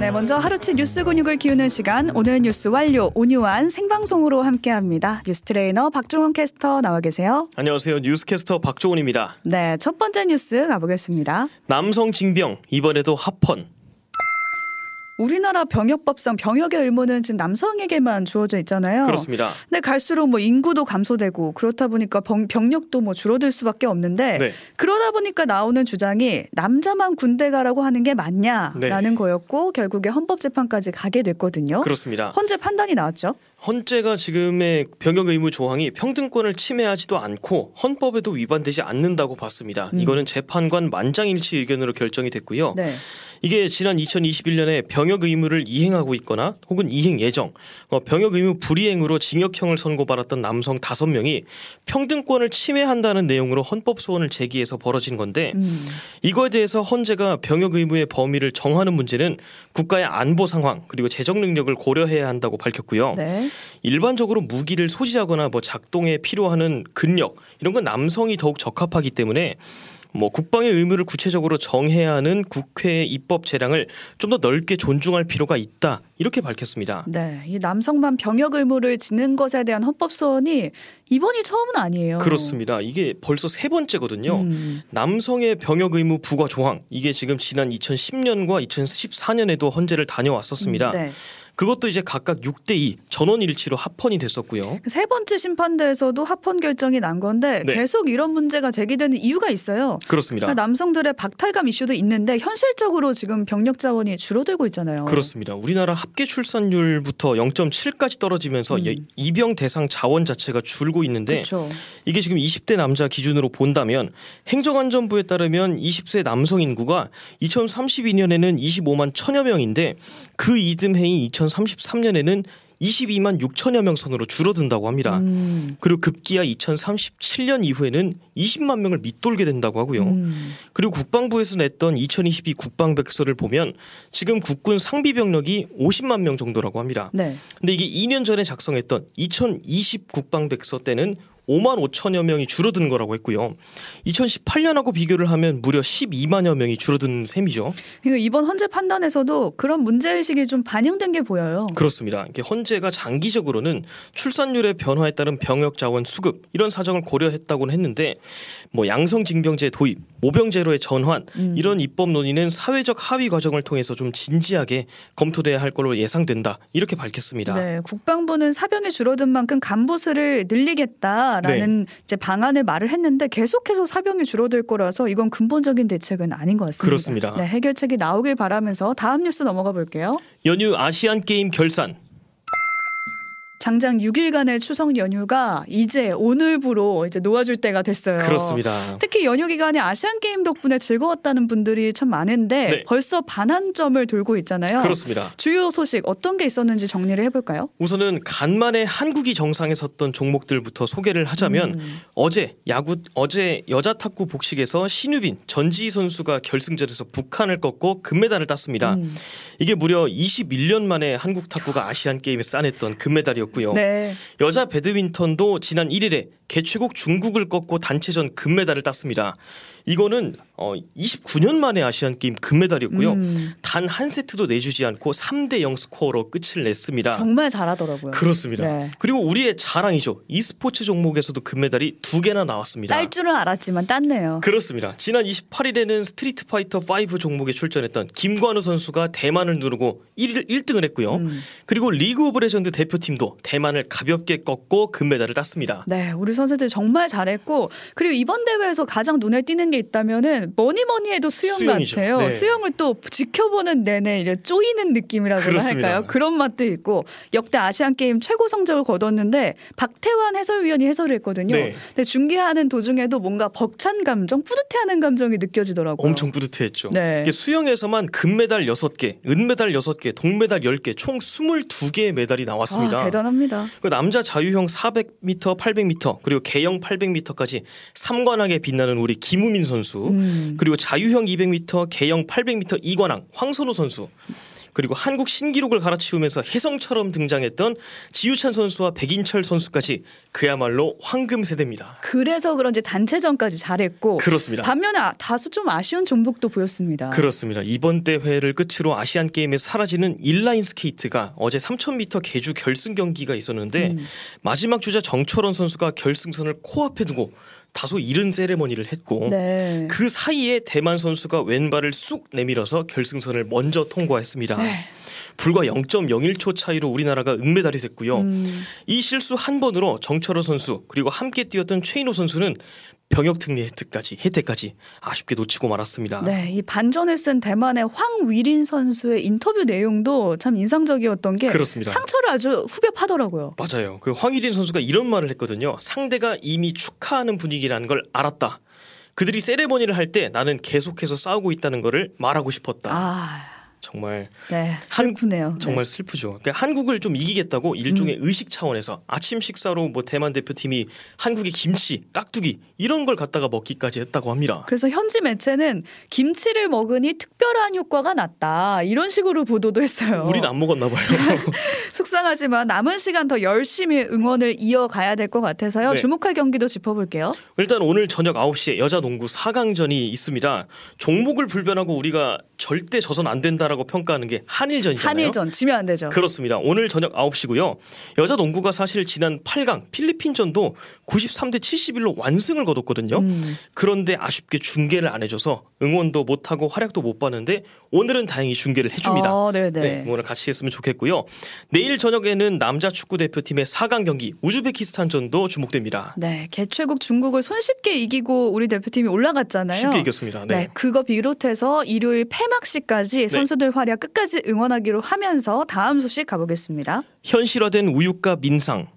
네, 먼저 하루치 뉴스 근육을 키우는 시간 오늘 뉴스 완료 오뉴완 생방송으로 함께합니다. 뉴스 트레이너 박종원 캐스터 나와 계세요. 안녕하세요. 뉴스 캐스터 박종훈입니다. 네, 첫 번째 뉴스 가보겠습니다. 남성 징병 이번에도 합헌. 우리나라 병역법상 병역의 의무는 지금 남성에게만 주어져 있잖아요. 그렇습니다. 근데 갈수록 뭐 인구도 감소되고 그렇다 보니까 병, 병력도 뭐 줄어들 수밖에 없는데 네. 그러다 보니까 나오는 주장이 남자만 군대 가라고 하는 게 맞냐라는 네. 거였고 결국에 헌법재판까지 가게 됐거든요. 그렇습니다. 헌재 판단이 나왔죠. 헌재가 지금의 병역 의무 조항이 평등권을 침해하지도 않고 헌법에도 위반되지 않는다고 봤습니다. 음. 이거는 재판관 만장일치 의견으로 결정이 됐고요. 네. 이게 지난 2021년에 병역 의무를 이행하고 있거나 혹은 이행 예정, 어, 병역 의무 불이행으로 징역형을 선고받았던 남성 5명이 평등권을 침해한다는 내용으로 헌법 소원을 제기해서 벌어진 건데 음. 이거에 대해서 헌재가 병역 의무의 범위를 정하는 문제는 국가의 안보 상황 그리고 재정 능력을 고려해야 한다고 밝혔고요. 네. 일반적으로 무기를 소지하거나 뭐 작동에 필요하는 근력 이런 건 남성이 더욱 적합하기 때문에 뭐 국방의 의무를 구체적으로 정해야 하는 국회의 입법 재량을 좀 더 넓게 존중할 필요가 있다 이렇게 밝혔습니다. 네. 이 남성만 병역 의무를 지는 것에 대한 헌법 소원이 이번이 처음은 아니에요. 그렇습니다. 이게 벌써 세 번째거든요. 음. 남성의 병역 의무 부과 조항 이게 지금 지난 2010년과 2014년에도 헌재를 다녀왔었습니다. 네. 그것도 이제 각각 6대 2 전원 일치로 합헌이 됐었고요. 세 번째 심판대에서도 합헌 결정이 난 건데 네. 계속 이런 문제가 제기되는 이유가 있어요. 그렇습니다. 그러니까 남성들의 박탈감 이슈도 있는데 현실적으로 지금 병력 자원이 줄어들고 있잖아요. 그렇습니다. 우리나라 합계 출산율부터 0.7까지 떨어지면서 음. 예- 입영 대상 자원 자체가 줄고 있는데 그렇죠. 이게 지금 20대 남자 기준으로 본다면 행정안전부에 따르면 20세 남성 인구가 2032년에는 25만 천여 명인데 그 이듬해인 2033년에는 22만 6천여 명 선으로 줄어든다고 합니다. 음. 그리고 급기야 2037년 이후에는 20만 명을 밑돌게 된다고 하고요. 음. 그리고 국방부에서 냈던 2022 국방백서를 보면 지금 국군 상비 병력이 50만 명 정도라고 합니다. 네. 근데 이게 2년 전에 작성했던 2020 국방백서 때는 5만 5천여 명이 줄어든 거라고 했고요. 2018년하고 비교를 하면 무려 12만여 명이 줄어든 셈이죠. 그러니까 이번 헌재 판단에서도 그런 문제 의식이 좀 반영된 게 보여요. 그렇습니다. 이게 헌재가 장기적으로는 출산율의 변화에 따른 병역 자원 수급 이런 사정을 고려했다고는 했는데 뭐 양성 징병제 도입, 모병제로의 전환 음. 이런 입법 논의는 사회적 합의 과정을 통해서 좀 진지하게 검토돼야 할 걸로 예상된다 이렇게 밝혔습니다. 네, 국방부는 사병이 줄어든 만큼 간부수를 늘리겠다 라는 네. 이제 방안을 말을 했는데 계속해서 사병이 줄어들 거라서 이건 근본적인 대책은 아닌 것 같습니다. 그렇습니다. 네, 해결책이 나오길 바라면서 다음 뉴스 넘어가 볼게요. 연휴 아시안 게임 결산 장장 6일간의 추석 연휴가 이제 오늘부로 이제 놓아줄 때가 됐어요. 그렇습니다. 특히 연휴 기간에 아시안 게임 덕분에 즐거웠다는 분들이 참 많은데 네. 벌써 반환점을 돌고 있잖아요. 그렇습니다. 주요 소식 어떤 게 있었는지 정리를 해볼까요? 우선은 간만에 한국이 정상에 섰던 종목들부터 소개를 하자면 음. 어제 야구 어제 여자 탁구 복식에서 신유빈 전지희 선수가 결승전에서 북한을 꺾고 금메달을 땄습니다. 음. 이게 무려 21년 만에 한국 탁구가 아시안 게임에 따냈던 금메달이었고 요. 네. 여자 배드민턴도 지난 1일에 개최국 중국을 꺾고 단체전 금메달을 땄습니다. 이거는 어 29년 만에 아시안 게임 금메달이었고요. 음, 단 한 세트도 내주지 않고 3대 0 스코어로 끝을 냈습니다. 정말 잘하더라고요. 그렇습니다. 네. 그리고 우리의 자랑이죠. e스포츠 종목에서도 금메달이 두 개나 나왔습니다. 딸 줄은 알았지만 땄네요. 그렇습니다. 지난 28일에는 스트리트 파이터 5 종목에 출전했던 김관우 선수가 대만을 누르고 1, 1등을 했고요. 음. 그리고 리그 오브 레전드 대표팀도 대만을 가볍게 꺾고 금메달을 땄습니다. 네, 우리 선수들 정말 잘했고 그리고 이번 대회에서 가장 눈에 띄는 게 있다면은 뭐니 뭐니 해도 수영 수영이죠. 같아요. 네. 수영을 또 지켜보는 내내 이제 쪼이는 느낌이라고 그렇습니다. 할까요? 그런 맛도 있고 역대 아시안 게임 최고 성적을 거뒀는데 박태환 해설위원이 해설을 했거든요. 네. 근데 중계하는 도중에도 뭔가 벅찬 감정, 뿌듯해하는 감정이 느껴지더라고요. 엄청 뿌듯해했죠. 네. 이게 수영에서만 금메달 6개, 은메달 6개, 동메달 10개, 총 22개의 메달이 나왔습니다. 아, 대단합니다. 그 남자 자유형 400m, 800m 그리고 계영 800m까지 3관왕에 빛나는 우리 김우민 선수 음. 그리고 자유형 200m, 계영 800m 이관왕 황선우 선수 그리고 한국 신기록을 갈아치우면서 혜성처럼 등장했던 지유찬 선수와 백인철 선수까지 그야말로 황금 세대입니다. 그래서 그런지 단체전까지 잘했고 그렇습니다. 반면에 아- 다소 좀 아쉬운 종목도 보였습니다. 그렇습니다. 이번 대회를 끝으로 아시안 게임에서 사라지는 인라인 스케이트가 어제 3000m 계주 결승 경기가 있었는데 음. 마지막 주자 정철원 선수가 결승선을 코앞에 두고 다소 이른 세레머니를 했고 네. 그 사이에 대만 선수가 왼발을 쑥 내밀어서 결승선을 먼저 통과했습니다. 네. 불과 0.01초 차이로 우리나라가 은메달이 됐고요. 음, 이 실수 한 번으로 정철호 선수 그리고 함께 뛰었던 최인호 선수는 병역 특례 혜택까지 혜택까지 아쉽게 놓치고 말았습니다. 네, 이 반전을 쓴 대만의 황위린 선수의 인터뷰 내용도 참 인상적이었던 게 그렇습니다. 상처를 아주 후벼 파더라고요. 맞아요. 그 황희린 선수가 이런 말을 했거든요. 상대가 이미 축하하는 분위기라는 걸 알았다. 그들이 세레머니를 할 때 나는 계속해서 싸우고 있다는 거를 말하고 싶었다. 아, 정말 네, 한- 슬프네요. 정말 슬프죠. 그러니까 한국을 좀 이기겠다고 일종의 음. 의식 차원에서 아침 식사로 뭐 대만 대표팀이 한국의 김치, 깍두기 이런 걸 갖다가 먹기까지 했다고 합니다. 그래서 현지 매체는 김치를 먹으니 특별한 효과가 났다 이런 식으로 보도도 했어요. 우린 안 먹었나 봐요. 속상하지만 남은 시간 더 열심히 응원을 이어가야 될 것 같아서요. 네. 주목할 경기도 짚어볼게요. 일단 오늘 저녁 9시에 여자 농구 4강전이 있습니다. 종목을 불변하고 우리가 절대 져선 안 된다라고 평가하는 게 한일전이잖아요. 한일전 지면 안 되죠. 그렇습니다. 오늘 저녁 9시고요. 여자 농구가 사실 지난 8강 필리핀전도 93대 71로 완승을 거뒀거든요. 음, 그런데 아쉽게 중계를 안 해줘서 응원도 못하고 활약도 못 봤는데 오늘은 다행히 중계를 해줍니다. 어, 네네. 네, 오늘 같이 했으면 좋겠고요. 내일 저녁에는 남자 축구 대표팀의 4강 경기 우즈베키스탄전도 주목됩니다. 네, 개최국 중국을 손쉽게 이기고 우리 대표팀이 올라갔잖아요. 쉽게 이겼습니다. 네. 네. 그거 비롯해서 일요일 폐막식까지 선수들 활약 끝까지 응원하기로 하면서 다음 소식 가보겠습니다. 현실화된 우유값 인상.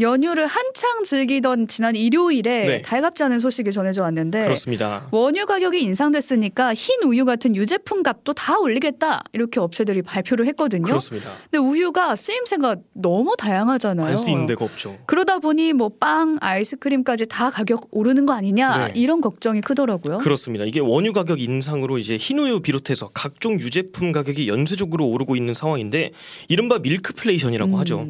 연휴를 한창 즐기던 지난 일요일에 네. 달갑지 않은 소식이 전해져 왔는데 그렇습니다. 원유 가격이 인상됐으니까 흰 우유 같은 유제품 값도 다 올리겠다 이렇게 업체들이 발표를 했거든요. 그렇습니다. 근데 우유가 쓰임새가 너무 다양하잖아요. 알수 있는 데가 없죠. 그러다 보니 뭐 빵, 아이스크림까지 다 가격 오르는 거 아니냐 네. 이런 걱정이 크더라고요. 그렇습니다. 이게 원유 가격 인상으로 이제 흰 우유 비롯해서 각종 유제품 가격이 연쇄적으로 오르고 있는 상황인데 이른바 밀크플레이션이라고 하죠.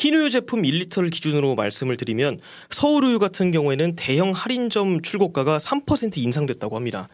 음, 흰우유 제품 1리터를 기준으로 말씀을 드리면 서울우유 같은 경우에는 대형 할인점 출고가가 3% 인상됐다고 합니다.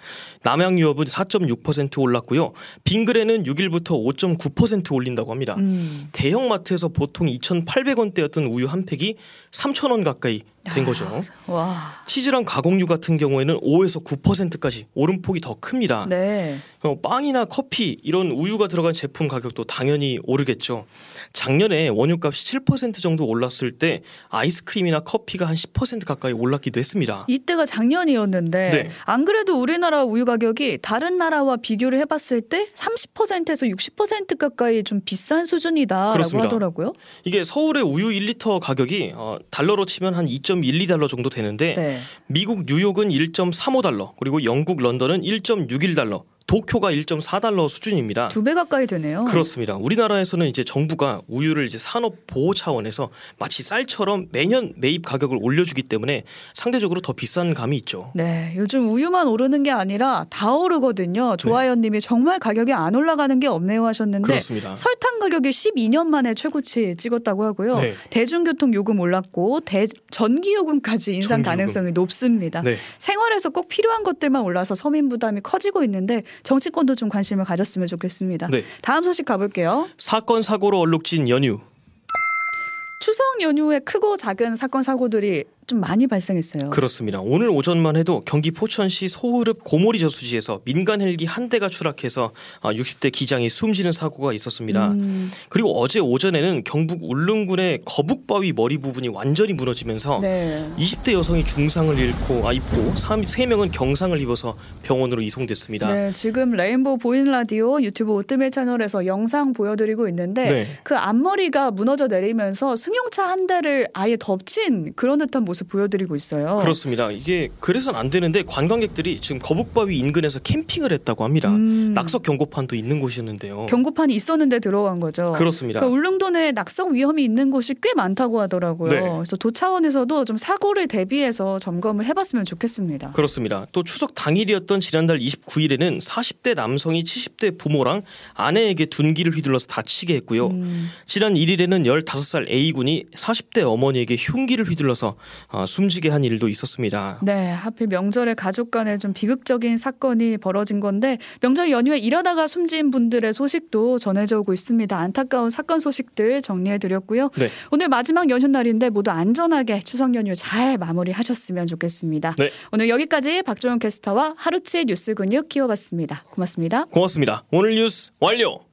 남양유업은 4.6% 올랐고요. 빙그레는 6일부터 5.9% 올린다고 합니다. 음. 대형 마트에서 보통 2,800원대였던 우유 한 팩이 3,000원 가까이 된 거죠. 와, 치즈랑 가공류 같은 경우에는 5에서 9%까지 오름폭이 더 큽니다. 네. 어, 빵이나 커피 이런 우유가 들어간 제품 가격도 당연히 오르겠죠. 작년에 원유값이 7% 정도 올랐을 때 아이스크림이나 커피가 한 10% 가까이 올랐기도 했습니다. 이때가 작년이었는데 네. 안 그래도 우리나라 우유 가격이 다른 나라와 비교를 해봤을 때 30%에서 60% 가까이 좀 비싼 수준이다라고 그렇습니다. 하더라고요. 이게 서울의 우유 1리터 가격이 어, 달러로 치면 한 2.12달러 정도 되는데 네. 미국 뉴욕은 1.35달러 그리고 영국 런던은 1.61달러 도쿄가 1.4달러 수준입니다. 두 배 가까이 되네요. 그렇습니다. 우리나라에서는 이제 정부가 우유를 이제 산업 보호 차원에서 마치 쌀처럼 매년 매입 가격을 올려주기 때문에 상대적으로 더 비싼 감이 있죠. 네, 요즘 우유만 오르는 게 아니라 다 오르거든요. 네. 조아연님이 정말 가격이 안 올라가는 게 없네요 하셨는데 그렇습니다. 설탕 가격이 12년 만에 최고치 찍었다고 하고요. 네. 대중교통 요금 올랐고 대, 전기 요금까지 인상 전기 요금. 가능성이 높습니다. 네. 생활에서 꼭 필요한 것들만 올라서 서민 부담이 커지고 있는데 정치권도 좀 관심을 가졌으면 좋겠습니다. 네. 다음 소식 가볼게요. 사건 사고로 얼룩진 연휴. 추석 연휴에 크고 작은 사건 사고들이 좀 많이 발생했어요. 그렇습니다. 오늘 오전만 해도 경기 포천시 소흐릅 고모리 저수지에서 민간 헬기 한 대가 추락해서 아, 60대 기장이 숨지는 사고가 있었습니다. 음, 그리고 어제 오전에는 경북 울릉군의 거북바위 머리 부분이 완전히 무너지면서 네. 20대 여성이 중상을 잃고 아 입고 3명은 경상을 입어서 병원으로 이송됐습니다. 네, 지금 레인보우 보인 라디오 유튜브 오뜨밀 채널에서 영상 보여드리고 있는데 네. 그 앞머리가 무너져 내리면서 승용차 한 대를 아예 덮친 그런 듯한 모습 보여드리고 있어요. 그렇습니다. 이게 그래서는 안 되는데 관광객들이 지금 거북바위 인근에서 캠핑을 했다고 합니다. 음, 낙석 경고판도 있는 곳이었는데요. 경고판이 있었는데 들어간 거죠. 그렇습니다. 그러니까 울릉도 내 낙석 위험이 있는 곳이 꽤 많다고 하더라고요. 네. 그래서 도 차원에서도 좀 사고를 대비해서 점검을 해봤으면 좋겠습니다. 그렇습니다. 또 추석 당일이었던 지난달 29일에는 40대 남성이 70대 부모랑 아내에게 둔기를 휘둘러서 다치게 했고요. 음, 지난 1일에는 15살 A군이 40대 어머니에게 흉기를 휘둘러서 어, 숨지게 한 일도 있었습니다. 네, 하필 명절에 가족 간에 좀 비극적인 사건이 벌어진 건데 명절 연휴에 일하다가 숨진 분들의 소식도 전해져 오고 있습니다. 안타까운 사건 소식들 정리해 드렸고요. 네. 오늘 마지막 연휴 날인데 모두 안전하게 추석 연휴 잘 마무리하셨으면 좋겠습니다. 네. 오늘 여기까지 박종원 캐스터와 하루치 뉴스 근육 키워봤습니다. 고맙습니다. 고맙습니다. 오늘 뉴스 완료.